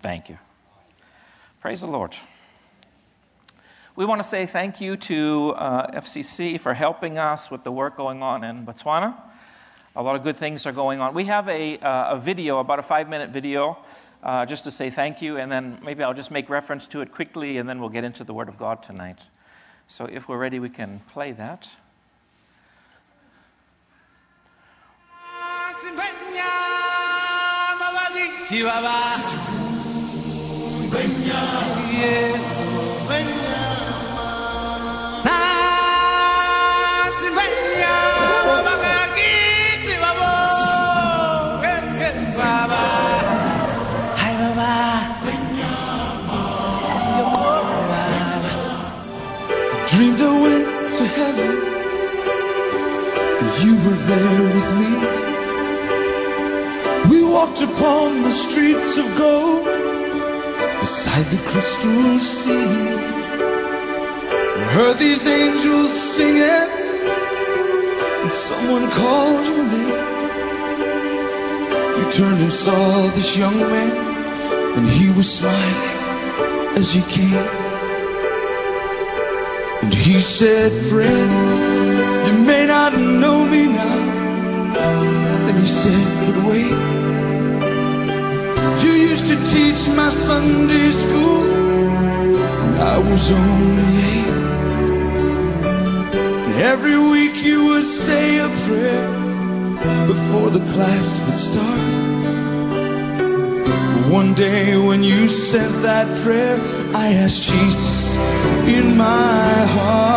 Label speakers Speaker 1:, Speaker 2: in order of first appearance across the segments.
Speaker 1: Thank you. Praise the Lord. We want to say thank you to uh, FCC for helping us with the work going on in Botswana. A lot of good things are going on. We have a, uh, a video, about a five minute video, uh, just to say thank you, and then maybe I'll just make reference to it quickly, and then we'll get into the Word of God tonight. So if we're ready, we can play that.
Speaker 2: Dreamed I went to heaven and you were there with me. We walked upon the streets of gold beside the crystal sea. We heard these angels singing and someone called your name. You turned and saw this young man and he was smiling as he came. And he said, friend, you may not know me now. Then he said, but wait. You used to teach my Sunday school when I was only eight. Every week you would say a prayer before the class would start. One day when you said that prayer, I asked Jesus in my heart.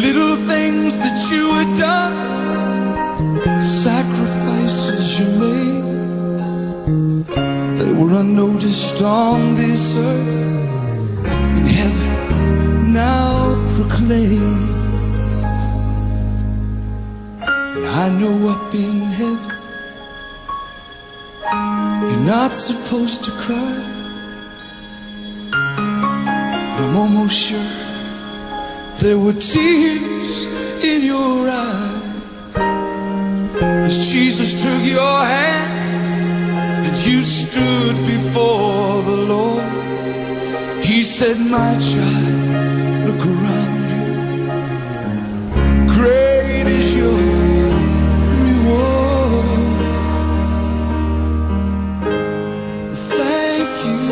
Speaker 2: Little things that you had done, sacrifices you made, they were unnoticed on this earth. In heaven, now proclaim. And I know up in heaven, you're not supposed to cry. I'm almost sure there were tears in your eyes as Jesus took your hand and you stood before the Lord. He said, My child, look around you. Great is your reward. Thank you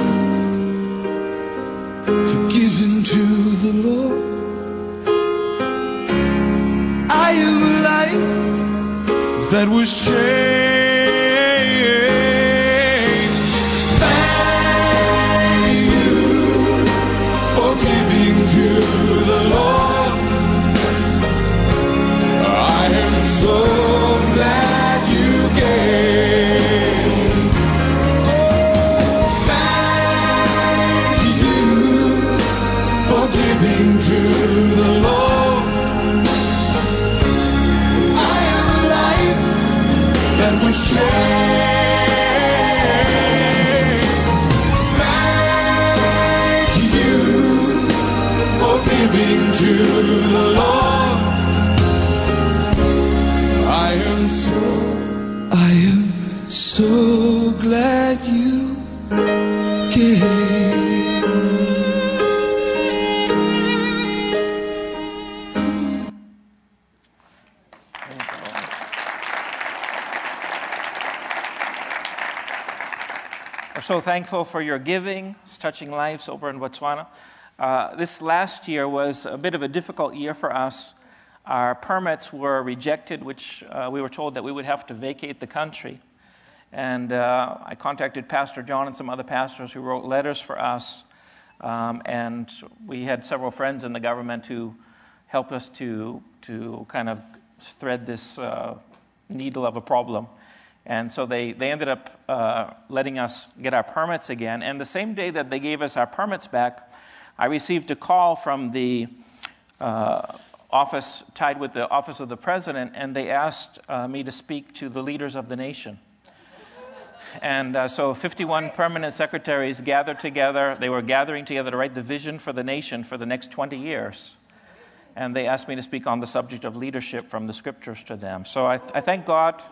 Speaker 2: for giving to the Lord. that was changed. Thank you for giving to the Lord. I am so glad you gave. Oh, thank you for giving to the Lord. I am so, I am so glad you
Speaker 1: thankful for your giving. It's touching lives over in Botswana. Uh, this last year was a bit of a difficult year for us. Our permits were rejected, which uh, we were told that we would have to vacate the country. And uh, I contacted Pastor John and some other pastors who wrote letters for us. Um, and we had several friends in the government who helped us to, to kind of thread this uh, needle of a problem. And so they, they ended up uh, letting us get our permits again. And the same day that they gave us our permits back, I received a call from the uh, office tied with the office of the president, and they asked uh, me to speak to the leaders of the nation. And uh, so 51 permanent secretaries gathered together. They were gathering together to write the vision for the nation for the next 20 years. And they asked me to speak on the subject of leadership from the scriptures to them. So I, I thank God.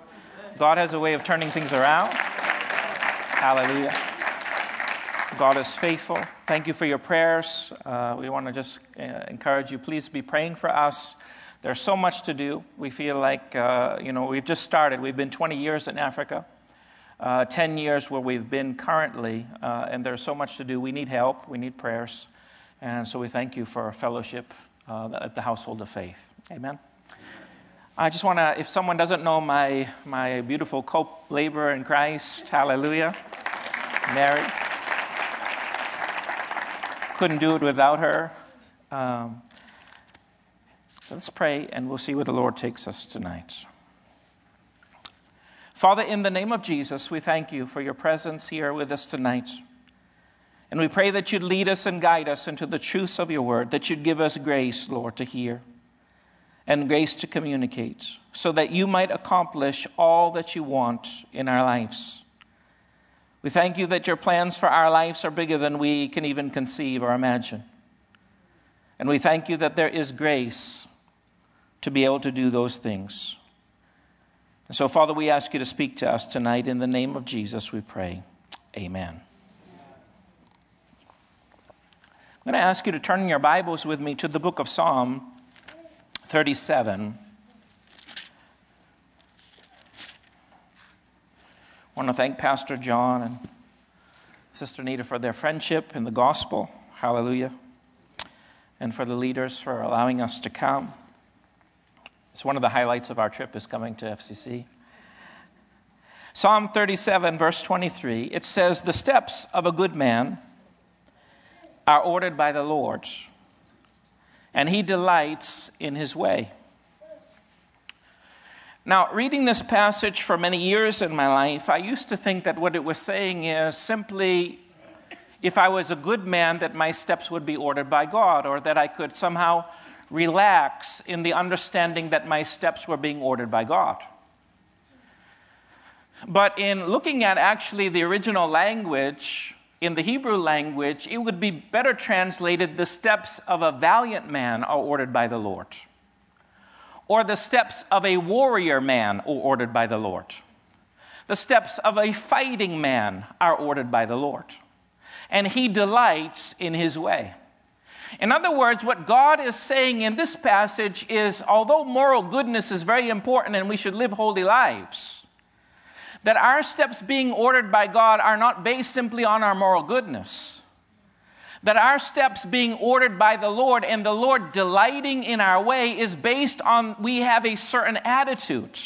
Speaker 1: God has a way of turning things around. Hallelujah. God is faithful. Thank you for your prayers. Uh, we want to just uh, encourage you. Please be praying for us. There's so much to do. We feel like, uh, you know, we've just started. We've been 20 years in Africa, uh, 10 years where we've been currently, uh, and there's so much to do. We need help, we need prayers. And so we thank you for our fellowship uh, at the household of faith. Amen. I just want to, if someone doesn't know my, my beautiful co laborer in Christ, hallelujah, Mary. Couldn't do it without her. Um, let's pray and we'll see where the Lord takes us tonight. Father, in the name of Jesus, we thank you for your presence here with us tonight. And we pray that you'd lead us and guide us into the truths of your word, that you'd give us grace, Lord, to hear and grace to communicate, so that you might accomplish all that you want in our lives. We thank you that your plans for our lives are bigger than we can even conceive or imagine. And we thank you that there is grace to be able to do those things. And so, Father, we ask you to speak to us tonight. In the name of Jesus, we pray. Amen. I'm going to ask you to turn your Bibles with me to the book of Psalm 37. I want to thank Pastor John and Sister Nita for their friendship in the gospel. Hallelujah. And for the leaders for allowing us to come. It's one of the highlights of our trip is coming to FCC. Psalm 37, verse 23, it says, The steps of a good man are ordered by the Lord, and he delights in his way. Now, reading this passage for many years in my life, I used to think that what it was saying is simply if I was a good man, that my steps would be ordered by God, or that I could somehow relax in the understanding that my steps were being ordered by God. But in looking at actually the original language, in the Hebrew language, it would be better translated the steps of a valiant man are ordered by the Lord, or the steps of a warrior man are ordered by the Lord. The steps of a fighting man are ordered by the Lord, and he delights in his way. In other words, what God is saying in this passage is although moral goodness is very important and we should live holy lives, that our steps being ordered by God are not based simply on our moral goodness. That our steps being ordered by the Lord and the Lord delighting in our way is based on we have a certain attitude.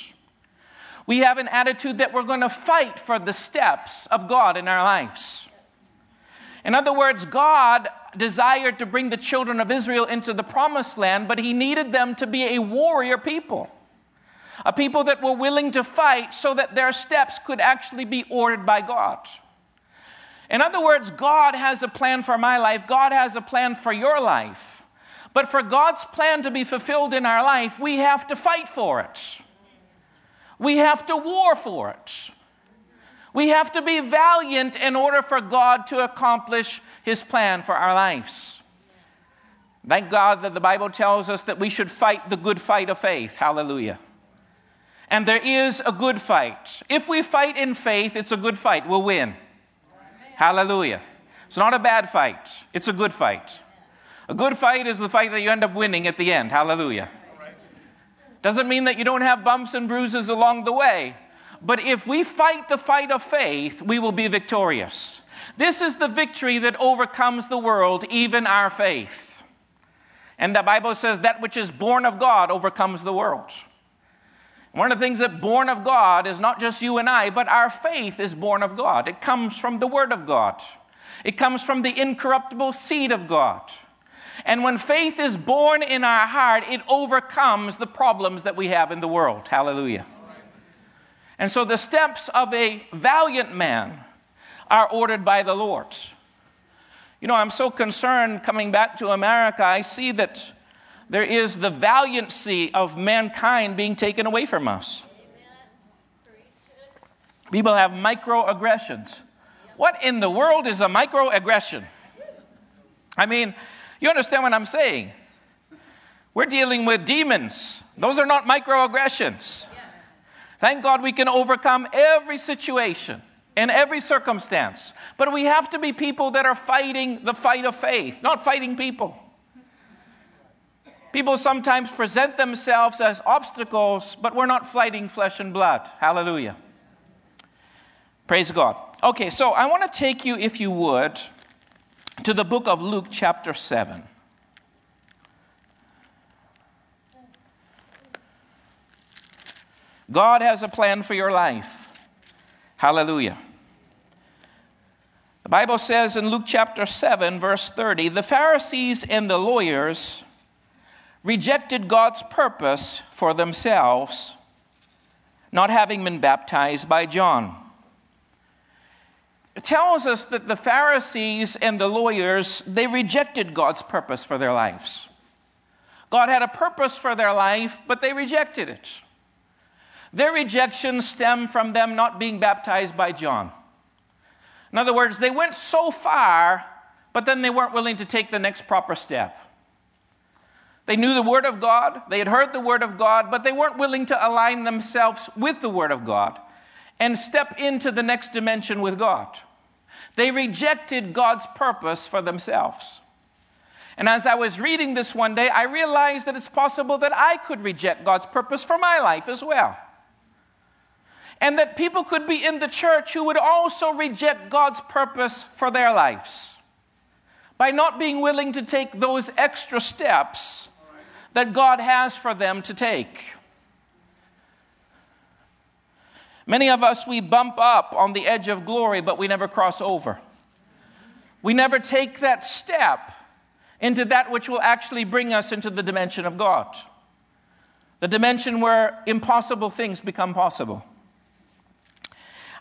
Speaker 1: We have an attitude that we're going to fight for the steps of God in our lives. In other words, God desired to bring the children of Israel into the promised land, but he needed them to be a warrior people, a people that were willing to fight so that their steps could actually be ordered by God. In other words, God has a plan for my life, God has a plan for your life. But for God's plan to be fulfilled in our life, we have to fight for it. We have to war for it. We have to be valiant in order for God to accomplish His plan for our lives. Thank God that the Bible tells us that we should fight the good fight of faith. Hallelujah. And there is a good fight. If we fight in faith, it's a good fight. We'll win. Hallelujah. It's not a bad fight, it's a good fight. A good fight is the fight that you end up winning at the end. Hallelujah. Doesn't mean that you don't have bumps and bruises along the way. But if we fight the fight of faith, we will be victorious. This is the victory that overcomes the world, even our faith. And the Bible says that which is born of God overcomes the world. One of the things that born of God is not just you and I, but our faith is born of God. It comes from the Word of God. It comes from the incorruptible seed of God. And when faith is born in our heart, it overcomes the problems that we have in the world. Hallelujah. And so the steps of a valiant man are ordered by the Lord. You know, I'm so concerned coming back to America, I see that there is the valiancy of mankind being taken away from us. People have microaggressions. What in the world is a microaggression? I mean, you understand what I'm saying? We're dealing with demons. Those are not microaggressions. Thank God we can overcome every situation in every circumstance. But we have to be people that are fighting the fight of faith, not fighting people. People sometimes present themselves as obstacles, but we're not fighting flesh and blood. Hallelujah. Praise God. Okay, so I want to take you, if you would, to the book of Luke, chapter 7. God has a plan for your life. Hallelujah. The Bible says in Luke chapter 7, verse 30, the Pharisees and the lawyers rejected God's purpose for themselves, not having been baptized by John. It tells us that the Pharisees and the lawyers, they rejected God's purpose for their lives. God had a purpose for their life, but they rejected it. Their rejection stemmed from them not being baptized by John. In other words, they went so far, but then they weren't willing to take the next proper step. They knew the Word of God, they had heard the Word of God, but they weren't willing to align themselves with the Word of God and step into the next dimension with God. They rejected God's purpose for themselves. And as I was reading this one day, I realized that it's possible that I could reject God's purpose for my life as well. And that people could be in the church who would also reject God's purpose for their lives by not being willing to take those extra steps that God has for them to take. Many of us, we bump up on the edge of glory, but we never cross over. We never take that step into that which will actually bring us into the dimension of God, the dimension where impossible things become possible.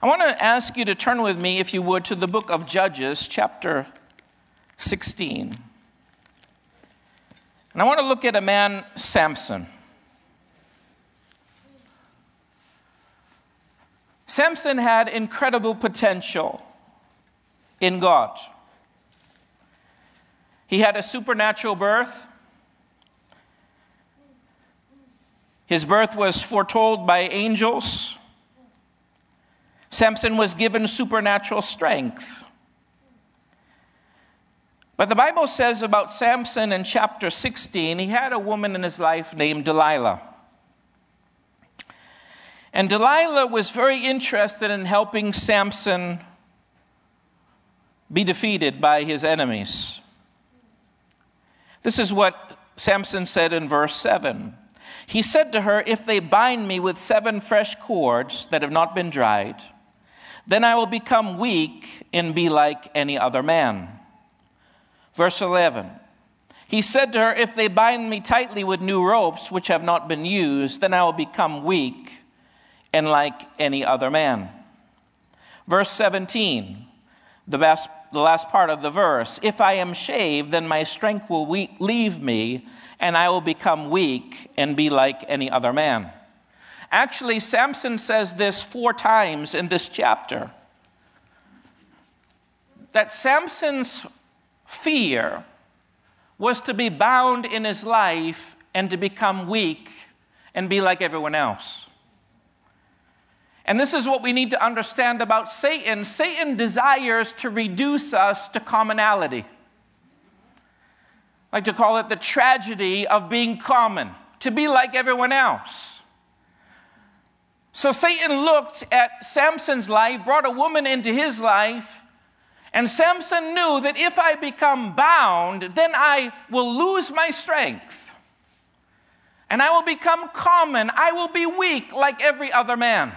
Speaker 1: I want to ask you to turn with me, if you would, to the book of Judges, chapter 16. And I want to look at a man, Samson. Samson had incredible potential in God. He had a supernatural birth. His birth was foretold by angels. Samson was given supernatural strength. But the Bible says about Samson in chapter 16, he had a woman in his life named Delilah. And Delilah was very interested in helping Samson be defeated by his enemies. This is what Samson said in verse 7. He said to her, If they bind me with seven fresh cords that have not been dried, then I will become weak and be like any other man. Verse 11 He said to her, If they bind me tightly with new ropes which have not been used, then I will become weak and like any other man. Verse 17, the best the last part of the verse. If I am shaved, then my strength will we- leave me, and I will become weak and be like any other man. Actually, Samson says this four times in this chapter that Samson's fear was to be bound in his life and to become weak and be like everyone else. And this is what we need to understand about Satan. Satan desires to reduce us to commonality. I like to call it the tragedy of being common, to be like everyone else. So Satan looked at Samson's life, brought a woman into his life, and Samson knew that if I become bound, then I will lose my strength. And I will become common. I will be weak like every other man.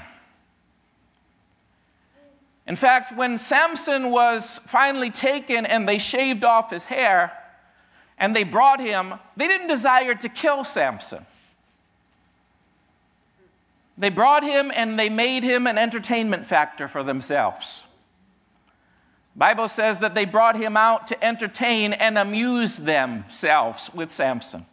Speaker 1: In fact, when Samson was finally taken and they shaved off his hair and they brought him, they didn't desire to kill Samson. They brought him and they made him an entertainment factor for themselves. Bible says that they brought him out to entertain and amuse themselves with Samson.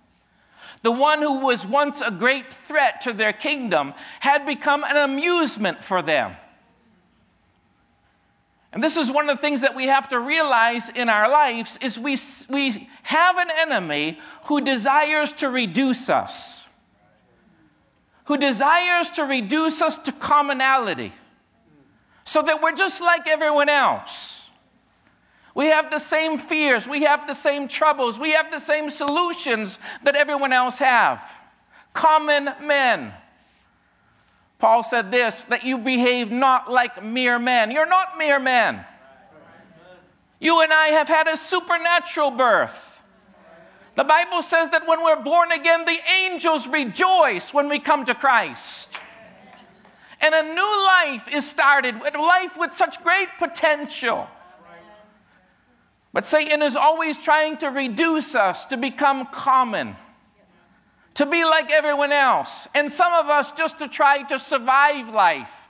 Speaker 1: The one who was once a great threat to their kingdom had become an amusement for them. And this is one of the things that we have to realize in our lives is we, we have an enemy who desires to reduce us. Who desires to reduce us to commonality. So that we're just like everyone else. We have the same fears, we have the same troubles, we have the same solutions that everyone else have. Common men. Paul said this that you behave not like mere men. You're not mere men. You and I have had a supernatural birth. The Bible says that when we're born again, the angels rejoice when we come to Christ. And a new life is started, a life with such great potential. But Satan is always trying to reduce us to become common to be like everyone else, and some of us just to try to survive life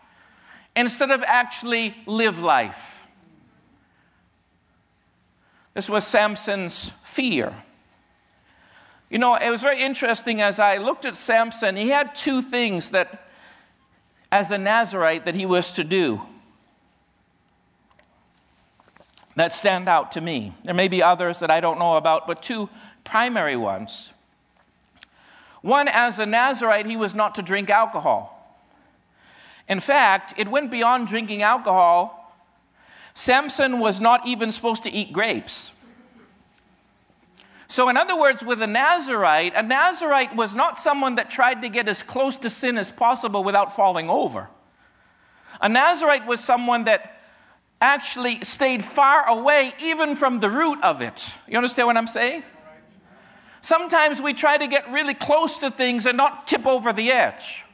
Speaker 1: instead of actually live life. This was Samson's fear. You know, it was very interesting as I looked at Samson, he had two things that, as a Nazarite, that he was to do that stand out to me. There may be others that I don't know about, but two primary ones. One, as a Nazarite, he was not to drink alcohol. In fact, it went beyond drinking alcohol. Samson was not even supposed to eat grapes. So, in other words, with a Nazarite, a Nazarite was not someone that tried to get as close to sin as possible without falling over. A Nazarite was someone that actually stayed far away even from the root of it. You understand what I'm saying? Sometimes we try to get really close to things and not tip over the edge.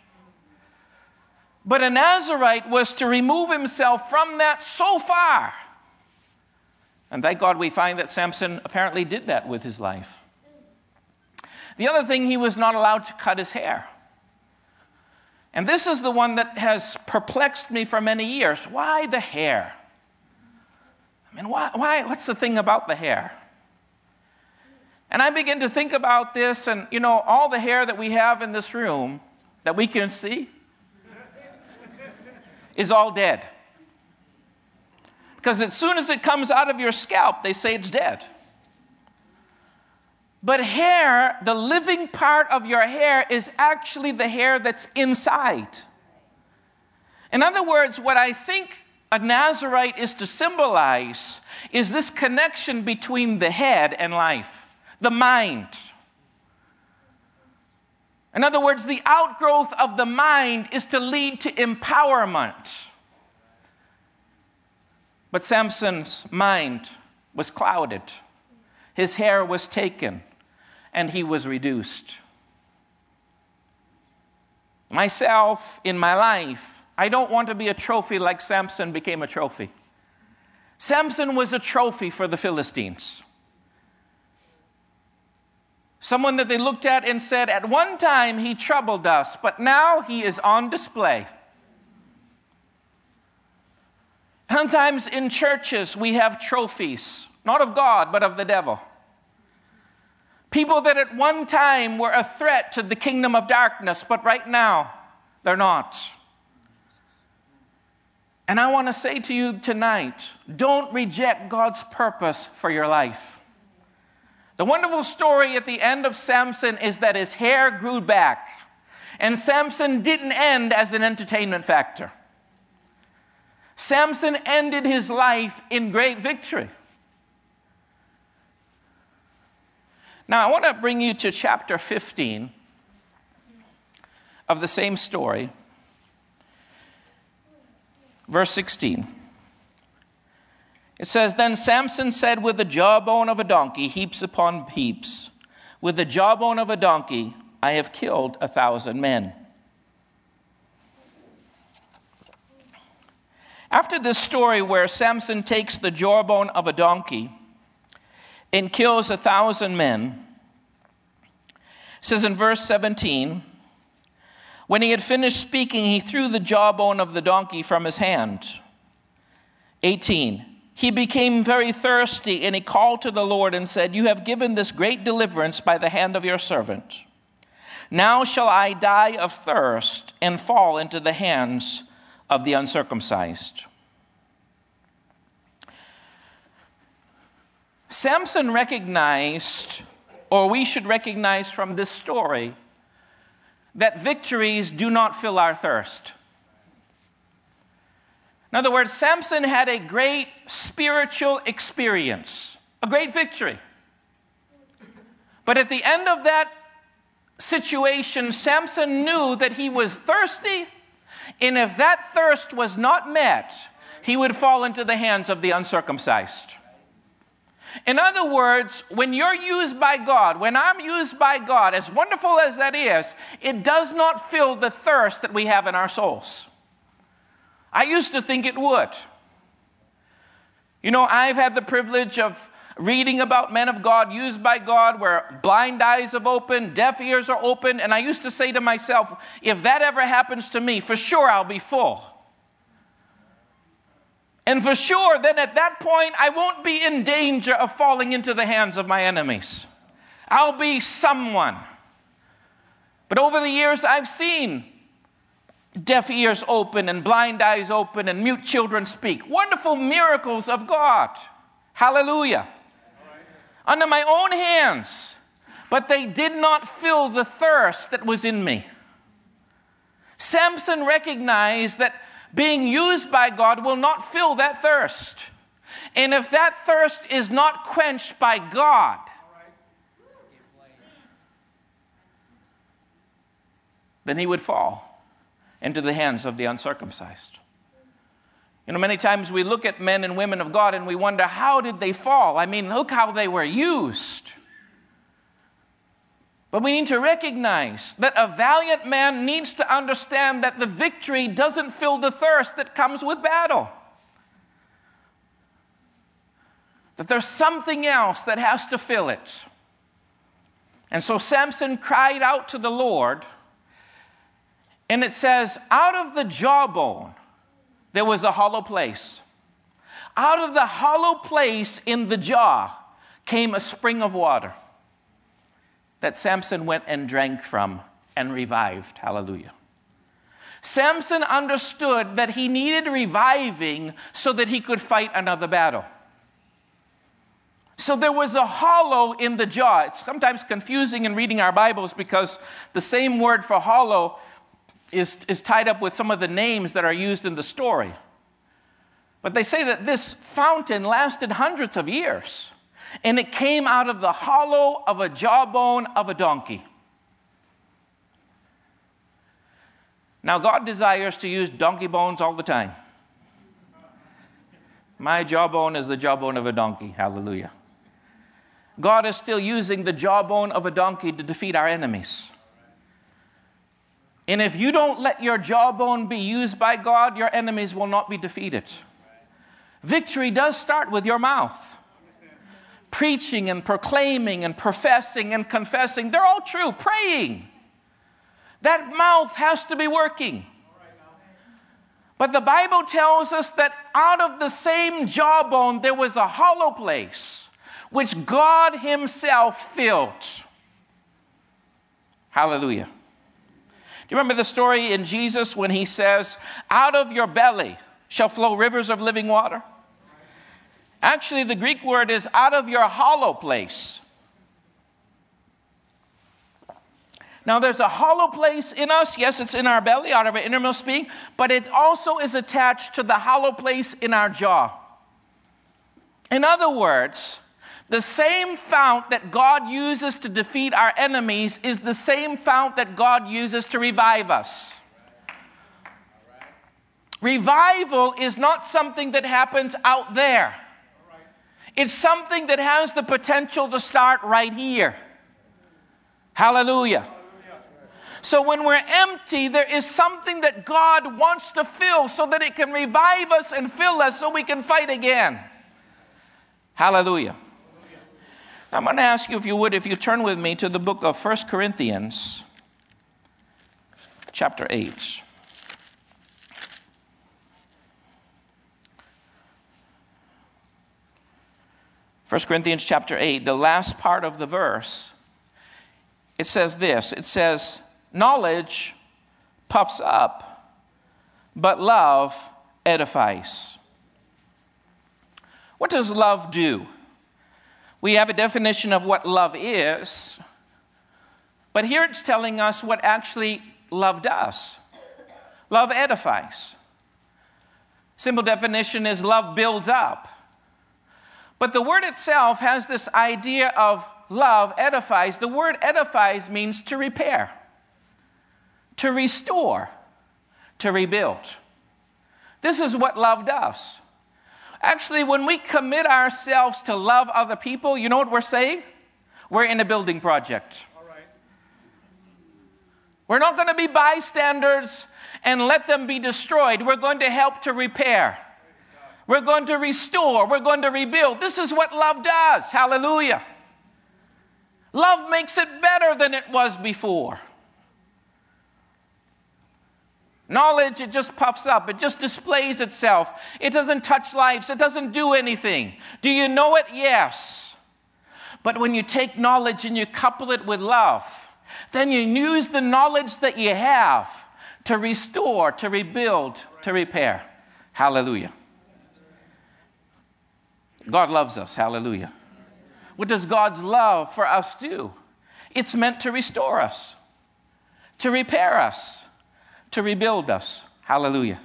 Speaker 1: But a Nazarite was to remove himself from that so far. And thank God we find that Samson apparently did that with his life. The other thing, he was not allowed to cut his hair. And this is the one that has perplexed me for many years. Why the hair? I mean, why, why, what's the thing about the hair? And I begin to think about this, and you know, all the hair that we have in this room that we can see is all dead. Because as soon as it comes out of your scalp, they say it's dead. But hair, the living part of your hair, is actually the hair that's inside. In other words, what I think a Nazarite is to symbolize is this connection between the head and life the mind. In other words, the outgrowth of the mind is to lead to empowerment. But Samson's mind was clouded, his hair was taken, and he was reduced. Myself, in my life, I don't want to be a trophy like Samson became a trophy. Samson was a trophy for the Philistines. Someone that they looked at and said, At one time he troubled us, but now he is on display. Sometimes in churches we have trophies, not of God, but of the devil. People that at one time were a threat to the kingdom of darkness, but right now they're not. And I want to say to you tonight don't reject God's purpose for your life. The wonderful story at the end of Samson is that his hair grew back, and Samson didn't end as an entertainment factor. Samson ended his life in great victory. Now, I want to bring you to chapter 15 of the same story, verse 16. It says, Then Samson said, With the jawbone of a donkey, heaps upon heaps, with the jawbone of a donkey, I have killed a thousand men. After this story, where Samson takes the jawbone of a donkey, and kills a thousand men. Says in verse 17, when he had finished speaking, he threw the jawbone of the donkey from his hand. 18. He became very thirsty, and he called to the Lord and said, You have given this great deliverance by the hand of your servant. Now shall I die of thirst and fall into the hands of the uncircumcised. Samson recognized, or we should recognize from this story, that victories do not fill our thirst. In other words, Samson had a great spiritual experience, a great victory. But at the end of that situation, Samson knew that he was thirsty, and if that thirst was not met, he would fall into the hands of the uncircumcised. In other words, when you're used by God, when I'm used by God, as wonderful as that is, it does not fill the thirst that we have in our souls. I used to think it would. You know, I've had the privilege of reading about men of God used by God where blind eyes have opened, deaf ears are opened, and I used to say to myself, if that ever happens to me, for sure I'll be full. And for sure, then at that point, I won't be in danger of falling into the hands of my enemies. I'll be someone. But over the years, I've seen deaf ears open and blind eyes open and mute children speak. Wonderful miracles of God. Hallelujah. Under my own hands. But they did not fill the thirst that was in me. Samson recognized that being used by God will not fill that thirst. And if that thirst is not quenched by God, then he would fall into the hands of the uncircumcised. You know, many times we look at men and women of God and we wonder, how did they fall? I mean, look how they were used. But we need to recognize that a valiant man needs to understand that the victory doesn't fill the thirst that comes with battle. That there's something else that has to fill it. And so Samson cried out to the Lord, and it says, Out of the jawbone there was a hollow place. Out of the hollow place in the jaw came a spring of water that Samson went and drank from and revived. Hallelujah. Samson understood that he needed reviving so that he could fight another battle. So there was a hollow in the jaw. It's sometimes confusing in reading our Bibles because the same word for hollow is, is tied up with some of the names that are used in the story. But they say that this fountain lasted hundreds of years and it came out of the hollow of a jawbone of a donkey. Now, God desires to use donkey bones all the time. My jawbone is the jawbone of a donkey. Hallelujah. God is still using the jawbone of a donkey to defeat our enemies. And if you don't let your jawbone be used by God, your enemies will not be defeated. Victory does start with your mouth preaching and proclaiming and professing and confessing, they're all true. Praying. That mouth has to be working. But the Bible tells us that out of the same jawbone there was a hollow place which God Himself filled. Hallelujah. Do you remember the story in Jesus when He says, Out of your belly shall flow rivers of living water? Actually, the Greek word is out of your hollow place. Now, there's a hollow place in us. Yes, it's in our belly, out of our innermost being, but it also is attached to the hollow place in our jaw. In other words, the same fount that God uses to defeat our enemies is the same fount that God uses to revive us. Revival is not something that happens out there. It's something that has the potential to start right here. Hallelujah. So when we're empty, there is something that God wants to fill so that it can revive us and fill us so we can fight again. Hallelujah. I'm going to ask you, if you would, if you turn with me to the book of 1 Corinthians, chapter 8. First Corinthians chapter 8, the last part of the verse, it says this. It says, Knowledge puffs up, but love edifies. What does love do? We have a definition of what love is, but here it's telling us what actually love does. Love edifies. Simple definition is love builds up. But the word itself has this idea of love edifies. The word edifies means to repair to restore, to rebuild. This is what love does. Actually, when we commit ourselves to love other people, you know what we're saying? We're in a building project. We're not going to be bystanders and let them be destroyed. We're going to help to repair. We're going to restore. We're going to rebuild. This is what love does. Hallelujah. Love makes it better than it was before. Knowledge, it just puffs up, it just displays itself. It doesn't touch lives, it doesn't do anything. Do you know it? Yes. But when you take knowledge and you couple it with love, then you use the knowledge that you have to restore, to rebuild, to repair. Hallelujah. God loves us. Hallelujah. What does God's love for us do? It's meant to restore us, to repair us to rebuild us. Hallelujah.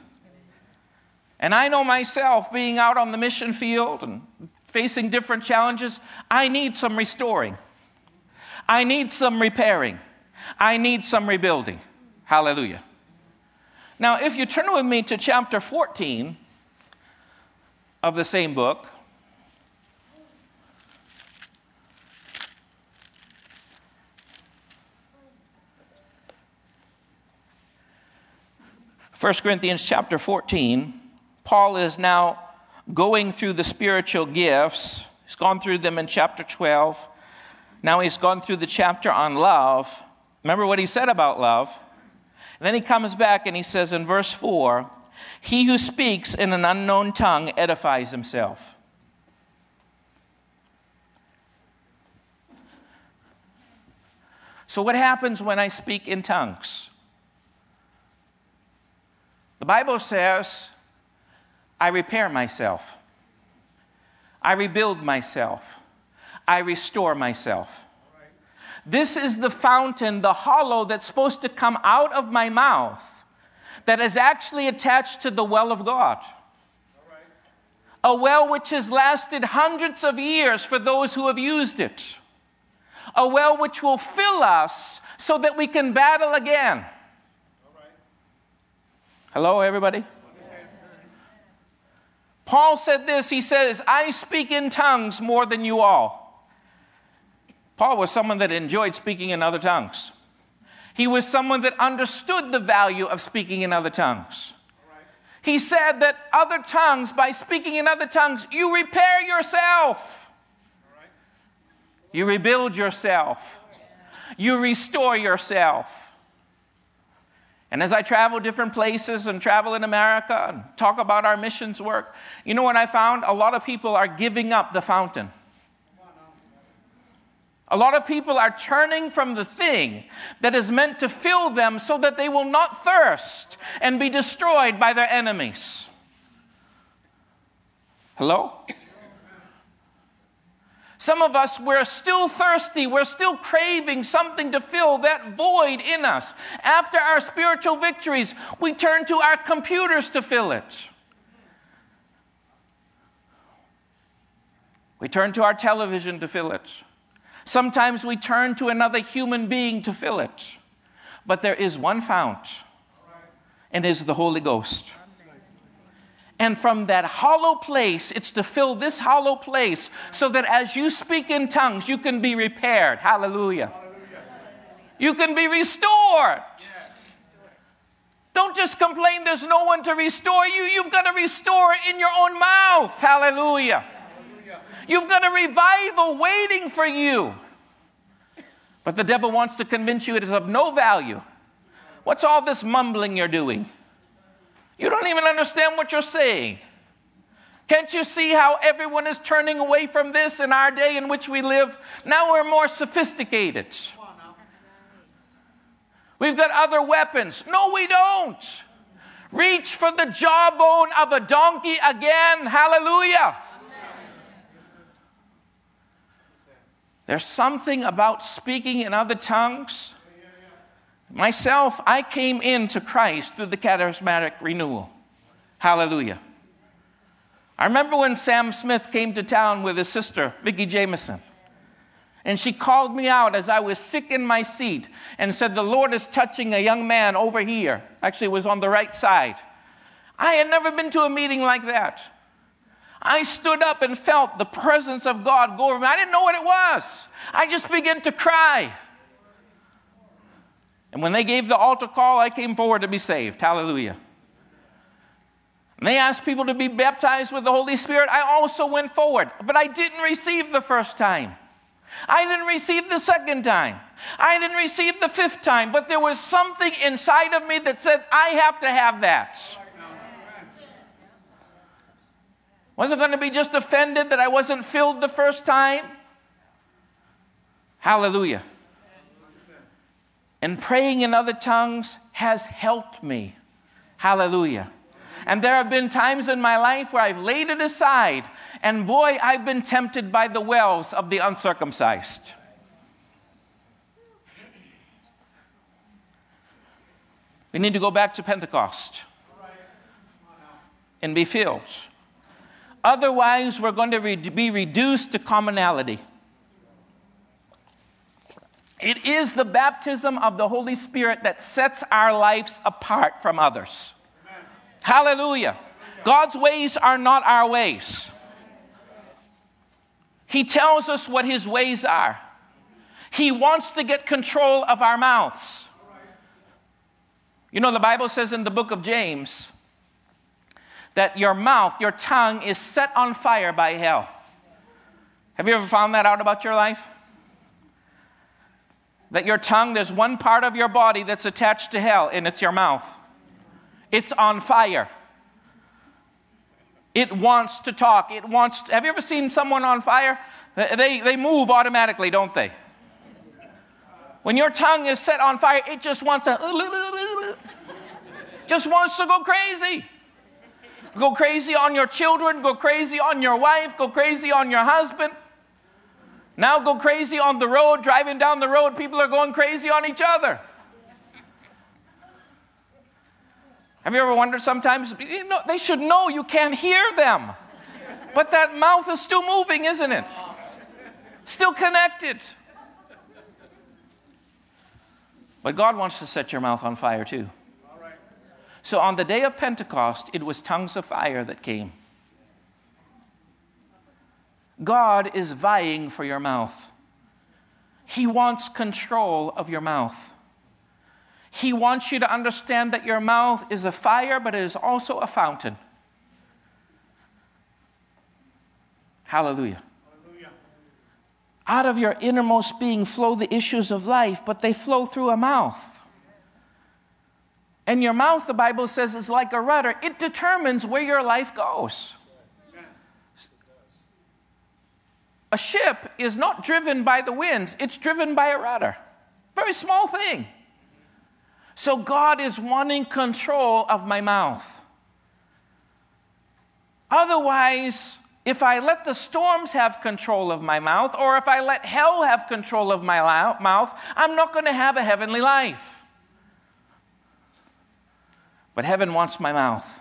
Speaker 1: And I know myself being out on the mission field and facing different challenges, I need some restoring. I need some repairing. I need some rebuilding. Hallelujah. Now, if you turn with me to chapter 14 of the same book, 1 Corinthians chapter 14, Paul is now going through the spiritual gifts. He's gone through them in chapter 12. Now he's gone through the chapter on love. Remember what he said about love? And then he comes back and he says in verse 4 He who speaks in an unknown tongue edifies himself. So, what happens when I speak in tongues? The Bible says, I repair myself, I rebuild myself, I restore myself. This is the fountain, the hollow that's supposed to come out of my mouth that is actually attached to the well of God. A well which has lasted hundreds of years for those who have used it. A well which will fill us so that we can battle again. Hello, everybody? Paul said this He says, I speak in tongues more than you all. Paul was someone that enjoyed speaking in other tongues. He was someone that understood the value of speaking in other tongues. He said that other tongues, by speaking in other tongues, you repair yourself. You rebuild yourself. You restore yourself. And as I travel different places and travel in America and talk about our missions work, you know what I found? A lot of people are giving up the fountain. A lot of people are turning from the thing that is meant to fill them so that they will not thirst and be destroyed by their enemies. Hello? Some of us, we're still thirsty. We're still craving something to fill that void in us. After our spiritual victories, we turn to our computers to fill it. We turn to our television to fill it. Sometimes we turn to another human being to fill it. But there is one fount, and is the Holy Ghost. And from that hollow place, it's to fill this hollow place so that as you speak in tongues, you can be repaired. Hallelujah. You can be restored. Don't just complain there's no one to restore you. You've got to restore in your own mouth. Hallelujah. You've got a revival waiting for you. But the devil wants to convince you it is of no value. What's all this mumbling you're doing? You don't even understand what you're saying. Can't you see how everyone is turning away from this in our day in which we live? Now we're more sophisticated. We've got other weapons. No, we don't. Reach for the jawbone of a donkey again. Hallelujah. There's something about speaking in other tongues Myself, I came into Christ through the charismatic renewal. Hallelujah. I remember when Sam Smith came to town with his sister, Vicki Jamison. And she called me out as I was sick in my seat and said, The Lord is touching a young man over here. Actually, it was on the right side. I had never been to a meeting like that. I stood up and felt the presence of God go over me. I didn't know what it was. I just began to cry. And when they gave the altar call, I came forward to be saved. Hallelujah. And they asked people to be baptized with the Holy Spirit. I also went forward, but I didn't receive the first time. I didn't receive the second time. I didn't receive the fifth time, but there was something inside of me that said, I have to have that. Wasn't going to be just offended that I wasn't filled the first time. Hallelujah. And praying in other tongues has helped me. Hallelujah. And there have been times in my life where I've laid it aside, and boy, I've been tempted by the wells of the uncircumcised. We need to go back to Pentecost and be filled. Otherwise, we're going to be reduced to commonality. It is the baptism of the Holy Spirit that sets our lives apart from others. Hallelujah. God's ways are not our ways. He tells us what His ways are. He wants to get control of our mouths. You know, the Bible says in the book of James that your mouth, your tongue, is set on fire by hell. Have you ever found that out about your life? That your tongue, there's one part of your body that's attached to hell, and it's your mouth. It's on fire. It wants to talk. It wants. To, have you ever seen someone on fire? They, they move automatically, don't they? When your tongue is set on fire, it just wants to, just wants to go crazy. Go crazy on your children, go crazy on your wife, go crazy on your husband. Now go crazy on the road, driving down the road, people are going crazy on each other. Have you ever wondered sometimes? You know, they should know you can't hear them. But that mouth is still moving, isn't it? Still connected. But God wants to set your mouth on fire too. So on the day of Pentecost, it was tongues of fire that came. God is vying for your mouth. He wants control of your mouth. He wants you to understand that your mouth is a fire, but it is also a fountain. Hallelujah. Hallelujah. Out of your innermost being flow the issues of life, but they flow through a mouth. And your mouth, the Bible says, is like a rudder. It determines where your life goes. A ship is not driven by the winds, it's driven by a rudder. Very small thing. So God is wanting control of my mouth. Otherwise, if I let the storms have control of my mouth, or if I let hell have control of my mouth, I'm not going to have a heavenly life. But heaven wants my mouth,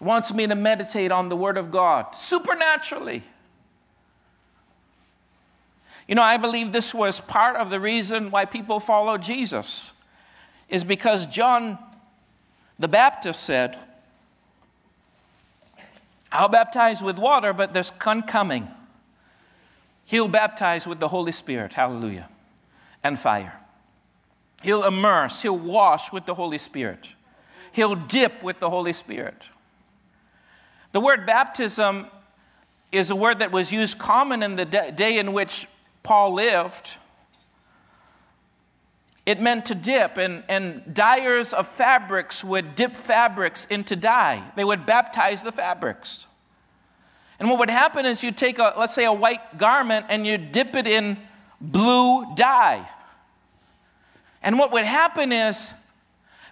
Speaker 1: wants me to meditate on the Word of God supernaturally. You know, I believe this was part of the reason why people follow Jesus, is because John the Baptist said, I'll baptize with water, but there's one coming. He'll baptize with the Holy Spirit, hallelujah, and fire. He'll immerse, he'll wash with the Holy Spirit, he'll dip with the Holy Spirit. The word baptism is a word that was used common in the day in which Paul lived. It meant to dip, and, and dyers of fabrics would dip fabrics into dye. They would baptize the fabrics. And what would happen is you'd take, a, let's say, a white garment and you dip it in blue dye. And what would happen is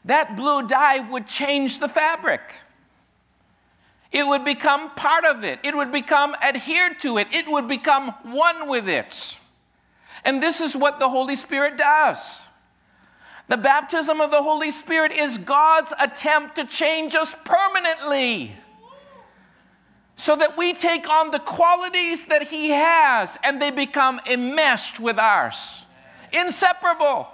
Speaker 1: that blue dye would change the fabric. It would become part of it, it would become adhered to it, it would become one with it. And this is what the Holy Spirit does. The baptism of the Holy Spirit is God's attempt to change us permanently so that we take on the qualities that He has and they become enmeshed with ours, inseparable.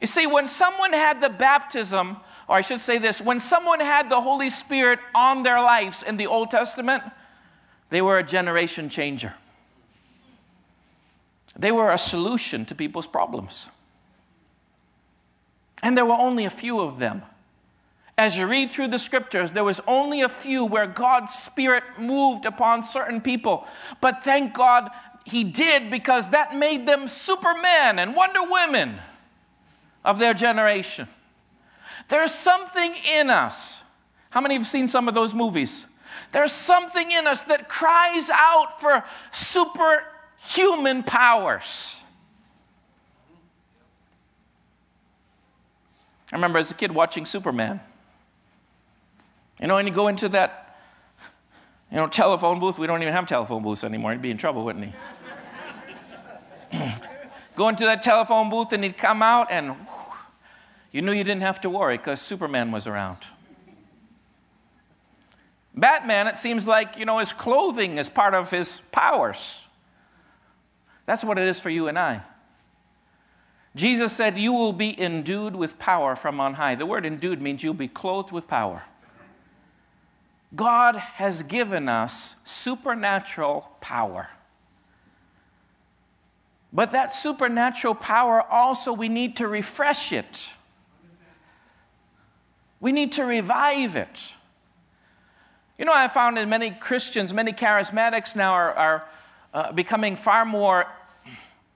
Speaker 1: You see, when someone had the baptism, or I should say this, when someone had the Holy Spirit on their lives in the Old Testament, they were a generation changer. They were a solution to people's problems. And there were only a few of them. As you read through the scriptures, there was only a few where God's Spirit moved upon certain people. But thank God He did because that made them supermen and wonder women of their generation. There's something in us. How many have seen some of those movies? There's something in us that cries out for superhuman powers. I remember as a kid watching Superman. You know, and you go into that, you know, telephone booth. We don't even have telephone booths anymore. He'd be in trouble, wouldn't he? go into that telephone booth and he'd come out and whew, you knew you didn't have to worry because Superman was around. Batman, it seems like, you know, his clothing is part of his powers. That's what it is for you and I. Jesus said, You will be endued with power from on high. The word endued means you'll be clothed with power. God has given us supernatural power. But that supernatural power also, we need to refresh it. We need to revive it. You know, I found that many Christians, many charismatics now are, are uh, becoming far more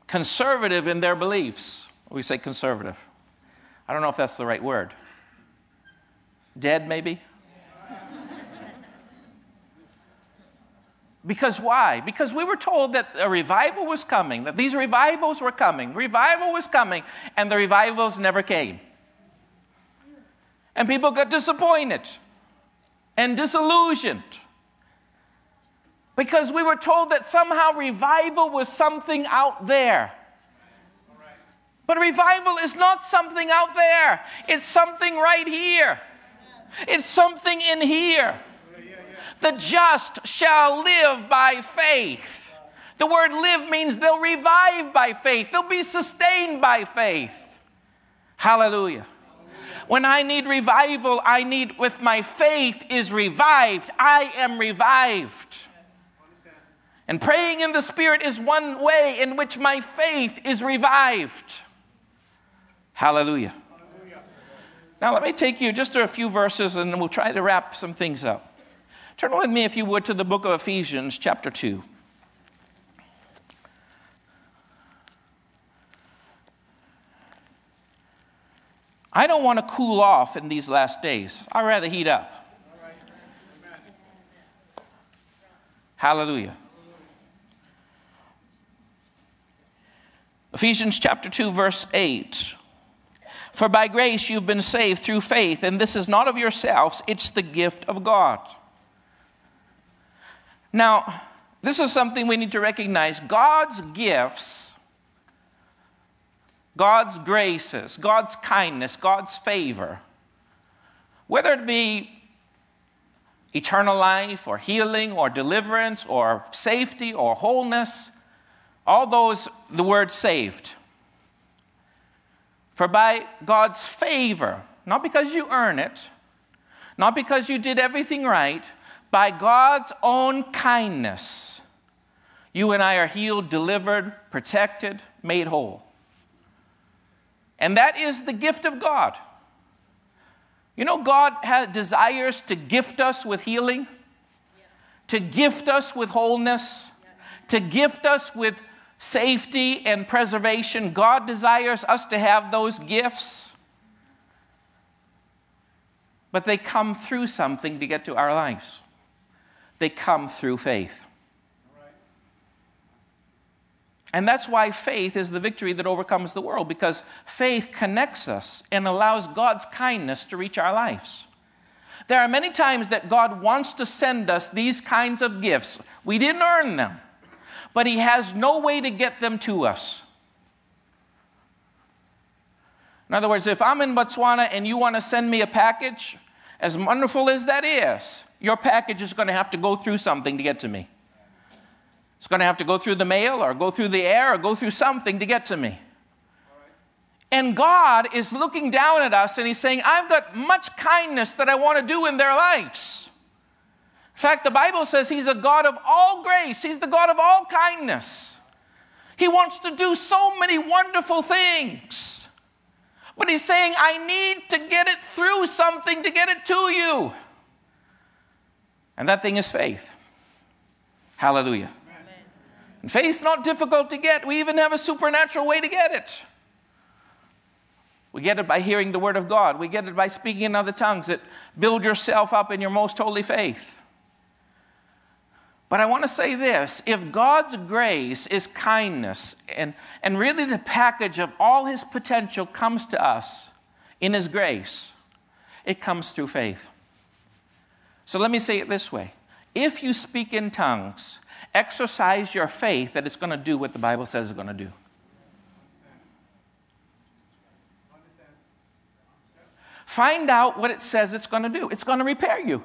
Speaker 1: conservative in their beliefs. We say conservative. I don't know if that's the right word. Dead, maybe? Because why? Because we were told that a revival was coming, that these revivals were coming. Revival was coming, and the revivals never came. And people got disappointed and disillusioned because we were told that somehow revival was something out there. But revival is not something out there, it's something right here. It's something in here. The just shall live by faith. The word live means they'll revive by faith, they'll be sustained by faith. Hallelujah. When I need revival, I need, with my faith is revived. I am revived. And praying in the Spirit is one way in which my faith is revived. Hallelujah. Hallelujah. Now, let me take you just to a few verses and we'll try to wrap some things up. Turn with me, if you would, to the book of Ephesians, chapter 2. I don't want to cool off in these last days. I'd rather heat up. Hallelujah. Ephesians chapter 2, verse 8. For by grace you've been saved through faith, and this is not of yourselves, it's the gift of God. Now, this is something we need to recognize. God's gifts, God's graces, God's kindness, God's favor, whether it be eternal life or healing or deliverance or safety or wholeness, all those, the word saved. For by God's favor, not because you earn it, not because you did everything right, by God's own kindness, you and I are healed, delivered, protected, made whole. And that is the gift of God. You know, God has, desires to gift us with healing, to gift us with wholeness, to gift us with safety and preservation. God desires us to have those gifts, but they come through something to get to our lives. They come through faith. And that's why faith is the victory that overcomes the world, because faith connects us and allows God's kindness to reach our lives. There are many times that God wants to send us these kinds of gifts. We didn't earn them but he has no way to get them to us. In other words, if I'm in Botswana and you want to send me a package, as wonderful as that is, your package is going to have to go through something to get to me. It's going to have to go through the mail or go through the air or go through something to get to me. And God is looking down at us and He's saying, I've got much kindness that I want to do in their lives. In fact, the Bible says He's a God of all grace, He's the God of all kindness. He wants to do so many wonderful things. But He's saying, I need to get it through something to get it to you. And that thing is faith. Hallelujah. Amen. Faith's not difficult to get. We even have a supernatural way to get it. We get it by hearing the word of God. We get it by speaking in other tongues that build yourself up in your most holy faith. But I want to say this if God's grace is kindness, and, and really the package of all his potential comes to us in his grace, it comes through faith. So let me say it this way if you speak in tongues, exercise your faith that it's going to do what the Bible says it's going to do. Find out what it says it's going to do. It's going to repair you.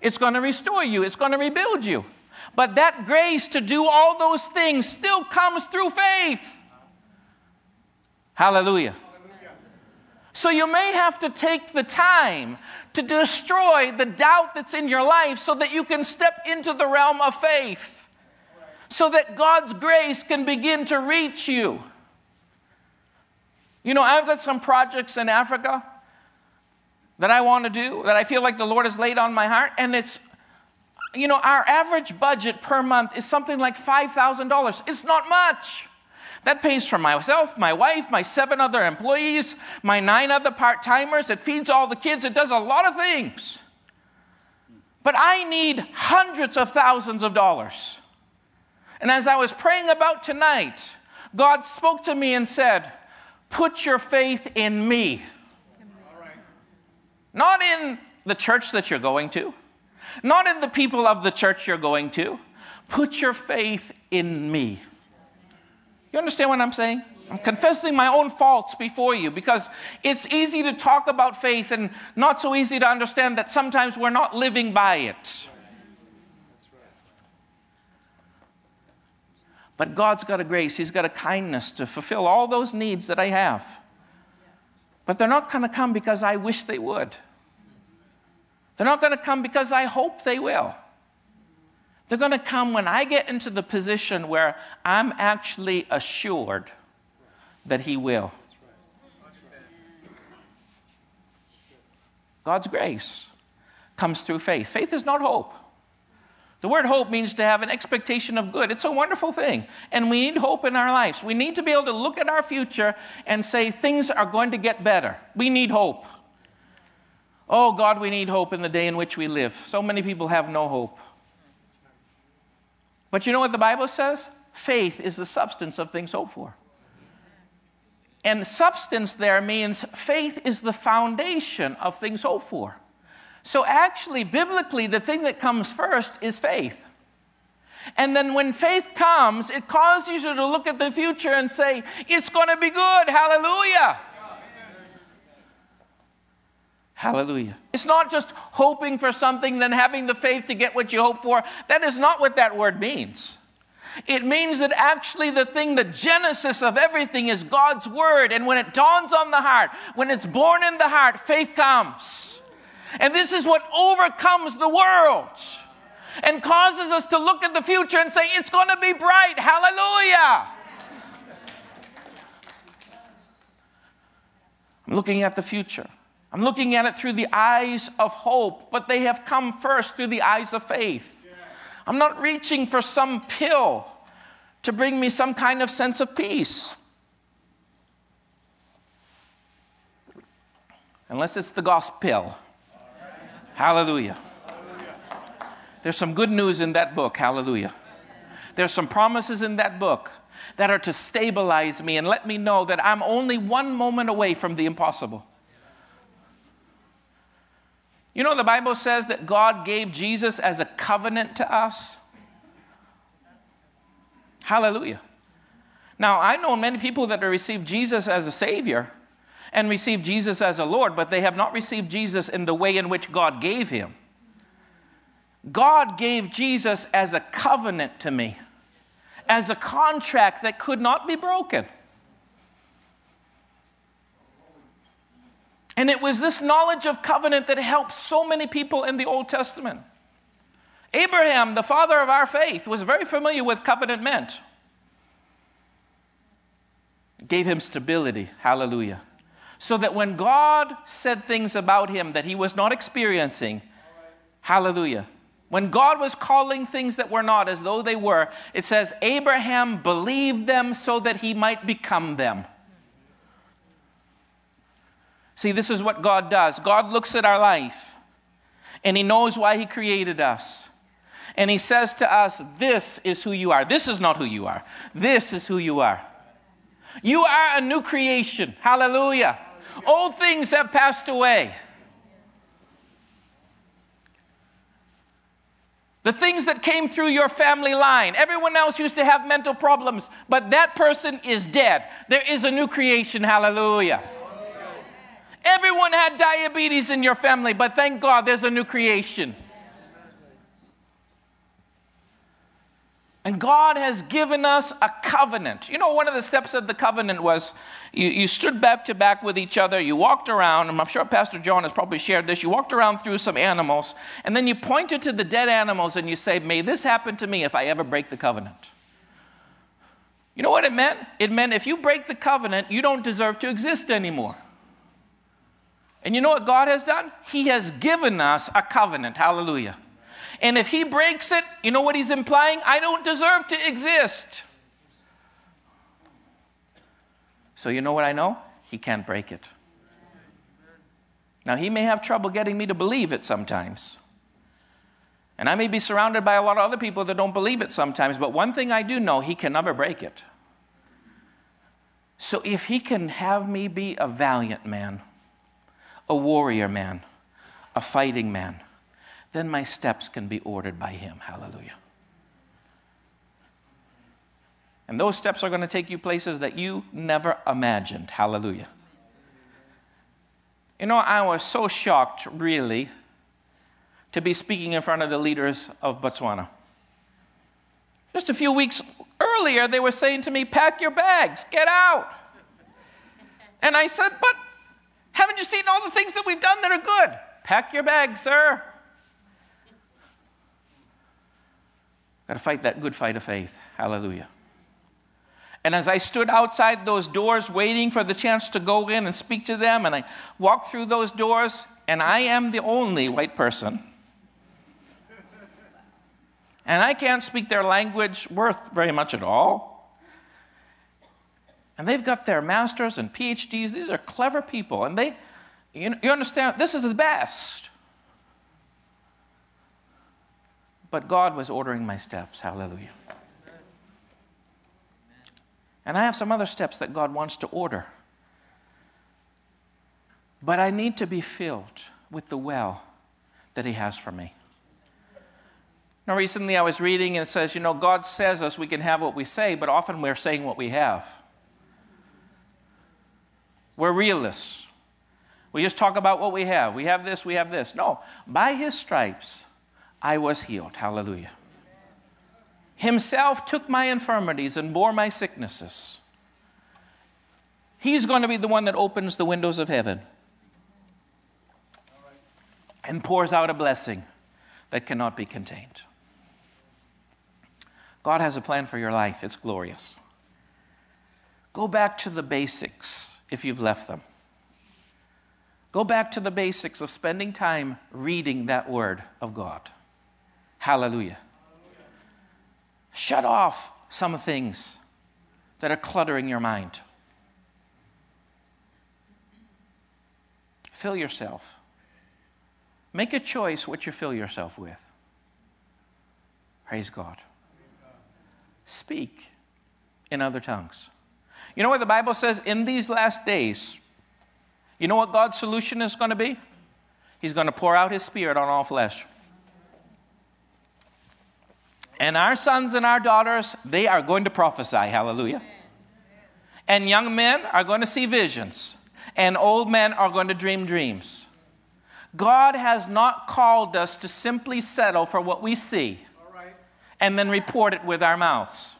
Speaker 1: It's going to restore you. It's going to rebuild you. But that grace to do all those things still comes through faith. Hallelujah. So you may have to take the time to destroy the doubt that's in your life so that you can step into the realm of faith. So that God's grace can begin to reach you. You know, I've got some projects in Africa that I want to do, that I feel like the Lord has laid on my heart, and it's you know, our average budget per month is something like $5,000. It's not much. That pays for myself, my wife, my seven other employees, my nine other part timers. It feeds all the kids. It does a lot of things. But I need hundreds of thousands of dollars. And as I was praying about tonight, God spoke to me and said, Put your faith in me. Not in the church that you're going to not in the people of the church you're going to. Put your faith in me. You understand what I'm saying? I'm confessing my own faults before you because it's easy to talk about faith and not so easy to understand that sometimes we're not living by it. But God's got a grace, He's got a kindness to fulfill all those needs that I have. But they're not going to come because I wish they would. They're not going to come because I hope they will. They're going to come when I get into the position where I'm actually assured that He will. God's grace comes through faith. Faith is not hope. The word hope means to have an expectation of good. It's a wonderful thing. And we need hope in our lives. We need to be able to look at our future and say things are going to get better. We need hope. Oh, God, we need hope in the day in which we live. So many people have no hope. But you know what the Bible says? Faith is the substance of things hoped for. And substance there means faith is the foundation of things hoped for. So, actually, biblically, the thing that comes first is faith. And then when faith comes, it causes you to look at the future and say, It's going to be good. Hallelujah. Hallelujah. It's not just hoping for something, then having the faith to get what you hope for. That is not what that word means. It means that actually the thing, the genesis of everything is God's word. And when it dawns on the heart, when it's born in the heart, faith comes. And this is what overcomes the world and causes us to look at the future and say, it's going to be bright. Hallelujah. I'm looking at the future. I'm looking at it through the eyes of hope, but they have come first through the eyes of faith. I'm not reaching for some pill to bring me some kind of sense of peace. Unless it's the gospel. Hallelujah. There's some good news in that book. Hallelujah. There's some promises in that book that are to stabilize me and let me know that I'm only one moment away from the impossible. You know, the Bible says that God gave Jesus as a covenant to us. Hallelujah. Now, I know many people that have received Jesus as a Savior and received Jesus as a Lord, but they have not received Jesus in the way in which God gave him. God gave Jesus as a covenant to me, as a contract that could not be broken. And it was this knowledge of covenant that helped so many people in the Old Testament. Abraham, the father of our faith, was very familiar with covenant meant. It gave him stability. Hallelujah. So that when God said things about him that he was not experiencing, hallelujah. When God was calling things that were not as though they were, it says, Abraham believed them so that he might become them. See, this is what God does God looks at our life and He knows why He created us. And He says to us, This is who you are. This is not who you are. This is who you are. You are a new creation. Hallelujah. Old things have passed away. The things that came through your family line. Everyone else used to have mental problems, but that person is dead. There is a new creation. Hallelujah. Everyone had diabetes in your family, but thank God there's a new creation. And God has given us a covenant. You know, one of the steps of the covenant was you, you, stood back to back with each other, you walked around, and I'm sure Pastor John has probably shared this. You walked around through some animals, and then you pointed to the dead animals and you say, May this happen to me if I ever break the covenant. You know what it meant? It meant if you break the covenant, you don't deserve to exist anymore. And you know what God has done? He has given us a covenant. Hallelujah. And if He breaks it, you know what He's implying? I don't deserve to exist. So you know what I know? He can't break it. Now, He may have trouble getting me to believe it sometimes. And I may be surrounded by a lot of other people that don't believe it sometimes, but one thing I do know, He can never break it. So if He can have me be a valiant man, a warrior man, a fighting man, then my steps can be ordered by Him. Hallelujah. And those steps are going to take you places that you never imagined. Hallelujah. You know, I was so shocked, really, to be speaking in front of the leaders of Botswana. Just a few weeks earlier, they were saying to me, Pack your bags, get out. And I said, But haven't you seen all the things that we've done that are good? Pack your bags, sir. Got to fight that good fight of faith. Hallelujah. And as I stood outside those doors waiting for the chance to go in and speak to them, and I walked through those doors, and I am the only white person. And I can't speak their language worth very much at all. And they've got their masters and PhDs. These are clever people. And they, you, you understand, this is the best. But God was ordering my steps. Hallelujah. And I have some other steps that God wants to order. But I need to be filled with the well that He has for me. Now, recently I was reading and it says, you know, God says us we can have what we say, but often we're saying what we have. We're realists. We just talk about what we have. We have this, we have this. No, by His stripes, I was healed. Hallelujah. Himself took my infirmities and bore my sicknesses. He's going to be the one that opens the windows of heaven and pours out a blessing that cannot be contained. God has a plan for your life, it's glorious. Go back to the basics if you've left them. Go back to the basics of spending time reading that word of God. Hallelujah. Shut off some things that are cluttering your mind. Fill yourself. Make a choice what you fill yourself with. Praise God. Speak in other tongues. You know what the Bible says in these last days? You know what God's solution is going to be? He's going to pour out His Spirit on all flesh. And our sons and our daughters, they are going to prophesy. Hallelujah. And young men are going to see visions. And old men are going to dream dreams. God has not called us to simply settle for what we see and then report it with our mouths.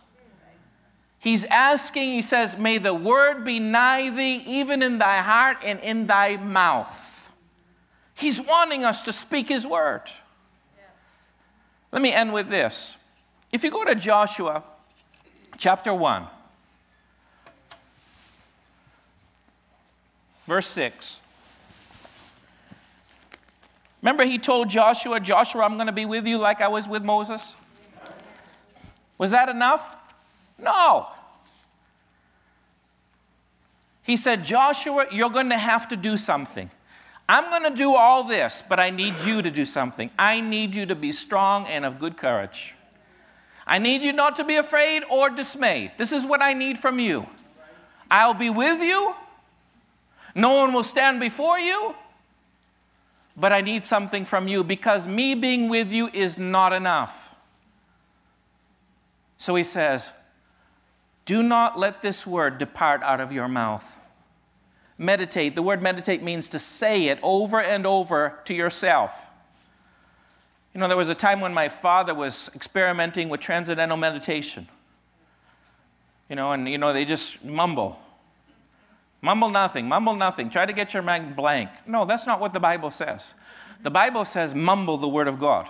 Speaker 1: He's asking, he says, May the word be nigh thee, even in thy heart and in thy mouth. He's wanting us to speak his word. Let me end with this. If you go to Joshua chapter 1, verse 6. Remember, he told Joshua, Joshua, I'm going to be with you like I was with Moses? Was that enough? No. He said, Joshua, you're going to have to do something. I'm going to do all this, but I need you to do something. I need you to be strong and of good courage. I need you not to be afraid or dismayed. This is what I need from you. I'll be with you. No one will stand before you. But I need something from you because me being with you is not enough. So he says, Do not let this word depart out of your mouth. Meditate. The word meditate means to say it over and over to yourself. You know, there was a time when my father was experimenting with transcendental meditation. You know, and, you know, they just mumble. Mumble nothing, mumble nothing. Try to get your mind blank. No, that's not what the Bible says. The Bible says mumble the Word of God.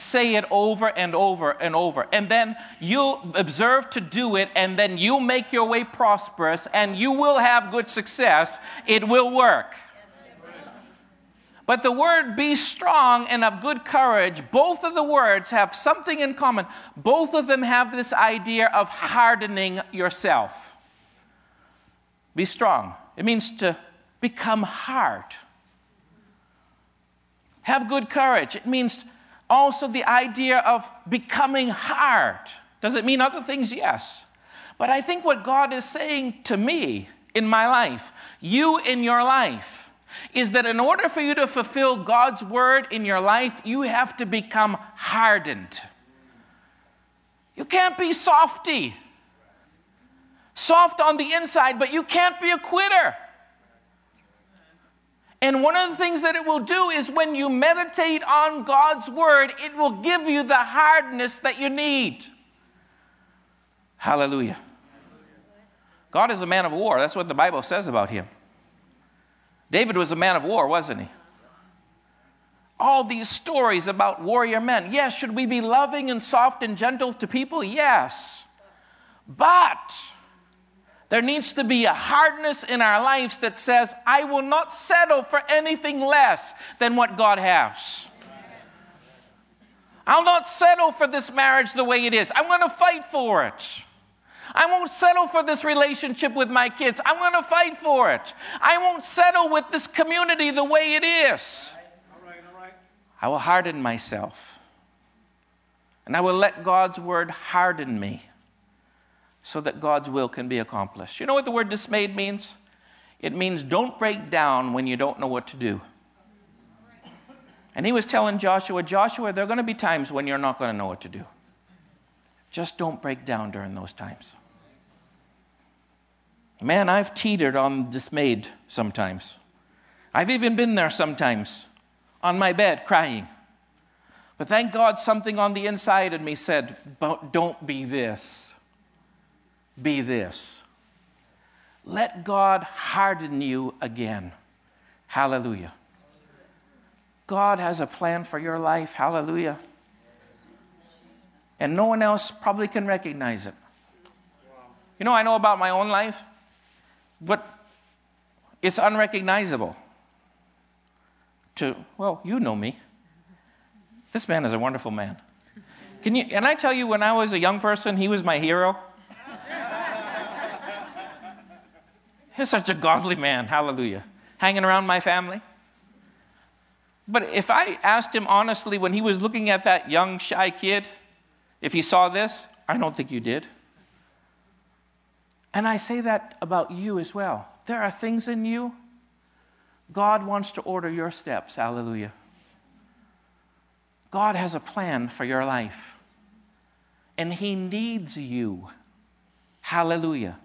Speaker 1: Say it over and over and over. And then you'll observe to do it, and then you'll make your way prosperous, and you will have good success. It will work. But the word be strong and of good courage, both of the words have something in common. Both of them have this idea of hardening yourself. Be strong. It means to become hard. Have good courage. It means also the idea of becoming hard. Does it mean other things? Yes. But I think what God is saying to me in my life, you in your life, is that in order for you to fulfill God's word in your life, you have to become hardened. You can't be softy. Soft on the inside, but you can't be a quitter. And one of the things that it will do is when you meditate on God's word, it will give you the hardness that you need. Hallelujah. God is a man of war. That's what the Bible says about him. David was a man of war, wasn't he? All these stories about warrior men. Yes, should we be loving and soft and gentle to people? Yes. But there needs to be a hardness in our lives that says, I will not settle for anything less than what God has. I'll not settle for this marriage the way it is. I'm going to fight for it. I won't settle for this relationship with my kids. I'm going to fight for it. I won't settle with this community the way it is. I will harden myself. And I will let God's word harden me so that God's will can be accomplished. You know what the word dismayed means? It means don't break down when you don't know what to do. And he was telling Joshua, Joshua, there are going to be times when you're not going to know what to do. Just don't break down during those times. Man, I've teetered on dismayed sometimes. I've even been there sometimes on my bed crying. But thank God something on the inside of me said, Don't be this. Be this. Let God harden you again. Hallelujah. God has a plan for your life. Hallelujah. And no one else probably can recognize it. You know, I know about my own life, but it's unrecognizable. To, well, you know me. This man is a wonderful man. Can you, and I tell you, when I was a young person, he was my hero. He's such a godly man, hallelujah, hanging around my family. But if I asked him honestly when he was looking at that young, shy kid, if he saw this, I don't think you did. And I say that about you as well. There are things in you, God wants to order your steps, hallelujah. God has a plan for your life, and He needs you, hallelujah.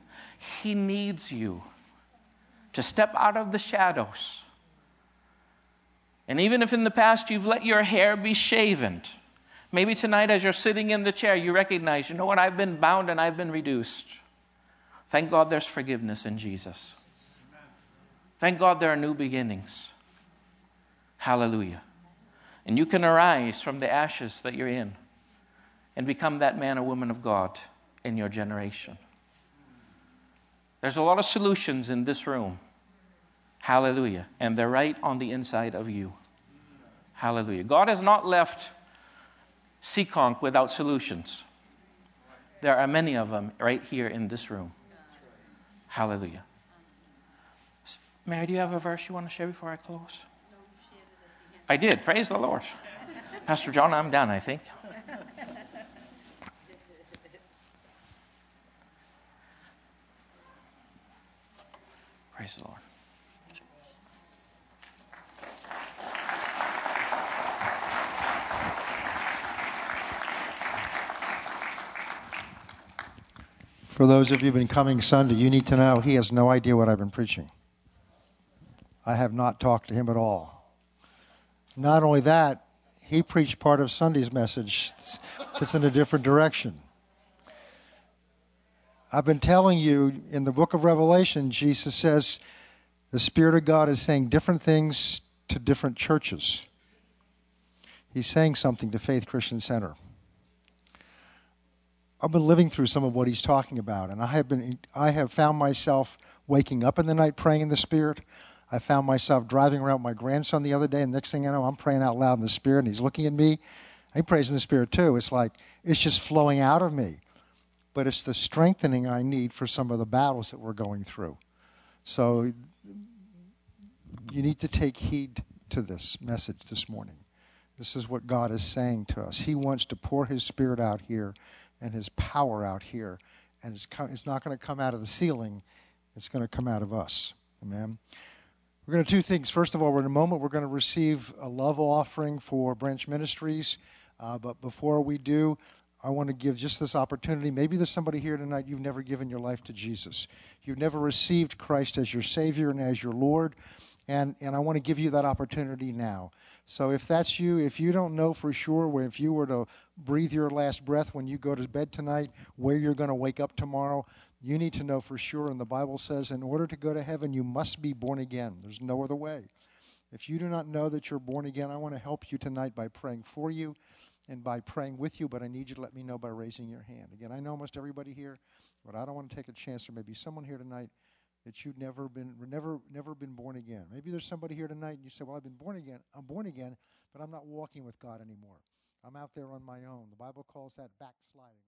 Speaker 1: He needs you to step out of the shadows. And even if in the past you've let your hair be shaven, maybe tonight as you're sitting in the chair, you recognize, you know what, I've been bound and I've been reduced. Thank God there's forgiveness in Jesus. Thank God there are new beginnings. Hallelujah. And you can arise from the ashes that you're in and become that man or woman of God in your generation. There's a lot of solutions in this room. Hallelujah. And they're right on the inside of you. Hallelujah. God has not left Seekonk without solutions. There are many of them right here in this room. Hallelujah. Mary, do you have a verse you want to share before I close? I did. Praise the Lord. Pastor John, I'm done, I think. Praise the Lord.
Speaker 3: For those of you who've been coming Sunday, you need to know he has no idea what I've been preaching. I have not talked to him at all. Not only that, he preached part of Sunday's message that's in a different direction. I've been telling you in the book of Revelation, Jesus says the Spirit of God is saying different things to different churches. He's saying something to Faith Christian Center. I've been living through some of what he's talking about, and I have been I have found myself waking up in the night praying in the Spirit. I found myself driving around with my grandson the other day, and next thing I know, I'm praying out loud in the Spirit, and he's looking at me. He prays in the Spirit too. It's like it's just flowing out of me. But it's the strengthening I need for some of the battles that we're going through. So you need to take heed to this message this morning. This is what God is saying to us. He wants to pour His Spirit out here and his power out here. And it's, it's not going to come out of the ceiling, it's going to come out of us. Amen. We're going to do two things. First of all, in a moment, we're going to receive a love offering for Branch Ministries. Uh, but before we do, I want to give just this opportunity. Maybe there's somebody here tonight, you've never given your life to Jesus. You've never received Christ as your Savior and as your Lord. And, and I want to give you that opportunity now. So if that's you, if you don't know for sure, where if you were to breathe your last breath when you go to bed tonight, where you're going to wake up tomorrow, you need to know for sure. And the Bible says, in order to go to heaven, you must be born again. There's no other way. If you do not know that you're born again, I want to help you tonight by praying for you and by praying with you, but I need you to let me know by raising your hand. Again, I know almost everybody here, but I don't want to take a chance. There may be someone here tonight that you've never been never never been born again. Maybe there's somebody here tonight and you say, "Well, I've been born again. I'm born again, but I'm not walking with God anymore. I'm out there on my own. The Bible calls that backsliding